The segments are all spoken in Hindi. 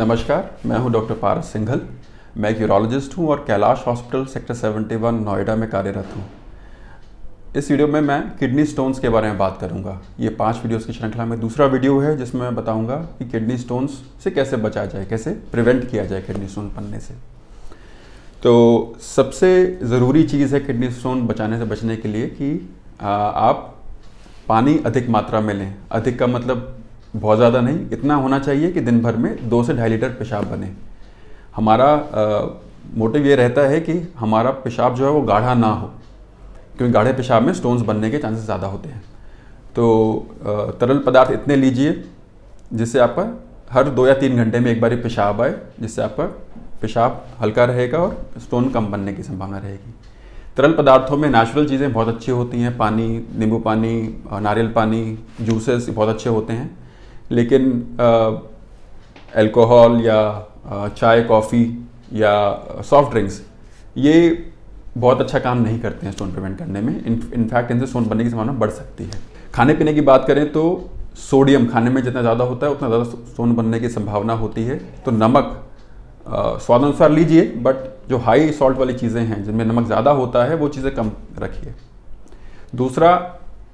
नमस्कार, मैं हूँ डॉक्टर पारस सिंघल। मैं एक यूरोलॉजिस्ट हूँ और कैलाश हॉस्पिटल सेक्टर 71 नोएडा में कार्यरत हूँ। इस वीडियो में मैं किडनी स्टोन्स के बारे में बात करूँगा। ये पाँच वीडियोस की श्रृंखला में दूसरा वीडियो है, जिसमें मैं बताऊँगा कि किडनी स्टोन्स से कैसे बचा जाए, कैसे प्रिवेंट किया जाए किडनी स्टोन बनने से। तो सबसे ज़रूरी चीज़ है किडनी स्टोन बचाने से बचने के लिए कि आप पानी अधिक मात्रा में लें। अधिक का मतलब बहुत ज़्यादा नहीं, इतना होना चाहिए कि दिन भर में दो से ढाई लीटर पेशाब बने। हमारा मोटिव ये रहता है कि हमारा पेशाब जो है वो गाढ़ा ना हो, क्योंकि गाढ़े पेशाब में स्टोन्स बनने के चांसेस ज़्यादा होते हैं। तो तरल पदार्थ इतने लीजिए, जिससे आपका हर दो या तीन घंटे में एक बार पेशाब आए, जिससे आपका पेशाब हल्का रहेगा और स्टोन कम बनने की संभावना रहेगी। तरल पदार्थों में नेचुरल चीज़ें बहुत अच्छी होती हैं, पानी, नींबू पानी, नारियल पानी जूसेस बहुत अच्छे होते हैं। लेकिन अल्कोहल या चाय कॉफ़ी या सॉफ्ट ड्रिंक्स ये बहुत अच्छा काम नहीं करते हैं स्टोन प्रिवेंट करने में। इनफैक्ट इनसे स्टोन बनने की संभावना बढ़ सकती है। खाने पीने की बात करें तो सोडियम खाने में जितना ज़्यादा होता है, उतना ज़्यादा स्टोन बनने की संभावना होती है। तो नमक स्वाद अनुसार लीजिए बट जो हाई सॉल्ट वाली चीज़ें हैं, जिनमें नमक ज़्यादा होता है, वो चीज़ें कम रखिए। दूसरा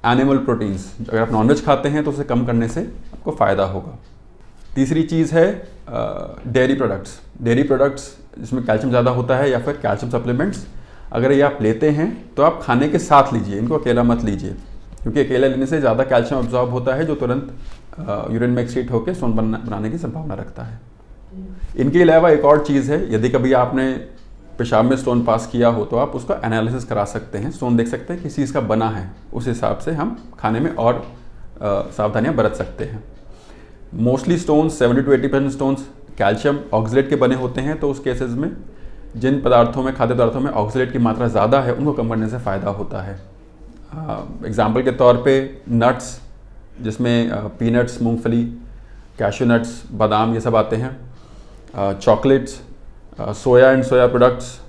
एनिमल प्रोटीन्स अगर आप नॉनवेज खाते हैं तो उसे कम करने से आपको फ़ायदा होगा। तीसरी चीज़ है डेयरी प्रोडक्ट्स डेयरी प्रोडक्ट्स जिसमें कैल्शियम ज़्यादा होता है या फिर कैल्शियम सप्लीमेंट्स अगर ये आप लेते हैं तो आप खाने के साथ लीजिए, इनको अकेला मत लीजिए। क्योंकि अकेला लेने से ज़्यादा कैल्शियम ऑब्जॉर्ब होता है, जो तुरंत यूरिन में एक्सीट होकर स्टोन बनाने की संभावना रखता है। इनके अलावा एक और चीज़ है, यदि कभी आपने पेशाब में स्टोन पास किया हो तो आप उसका एनालिसिस करा सकते हैं। स्टोन देख सकते हैं किस चीज़ का बना है। उस हिसाब से हम खाने में और सावधानियाँ बरत सकते हैं। Mostly stones seventy two eighty percent stones calcium oxalate के बने होते हैं तो उस केसेस में जिन पदार्थों में, खाद्य पदार्थों में ऑक्सीलेट की मात्रा ज़्यादा है, उनको कम करने से फ़ायदा होता है। एग्ज़ाम्पल के तौर पे नट्स जिसमें पीनट्स मूंगफली कैशू नट्स बादाम ये सब आते हैं। Chocolates soya and soya products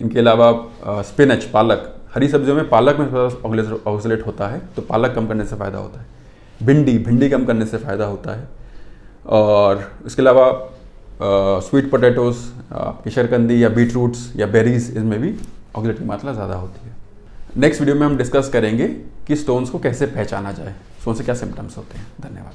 इनके अलावा स्पिनच पालक, हरी सब्जियों में पालक में ऑक्सीलेट होता है तो पालक कम करने से फ़ायदा होता है। भिंडी भिंडी कम करने से फ़ायदा होता है। और इसके अलावा स्वीट पोटैटोज़ आपकी शरकंदी या बीट रूट्स या बेरीज इसमें भी ऑक्सीलेट की मात्रा ज़्यादा होती है। नेक्स्ट वीडियो में हम डिस्कस करेंगे कि स्टोन्स को कैसे पहचाना जाए। स्टोन से क्या सिम्टम्स होते हैं। धन्यवाद।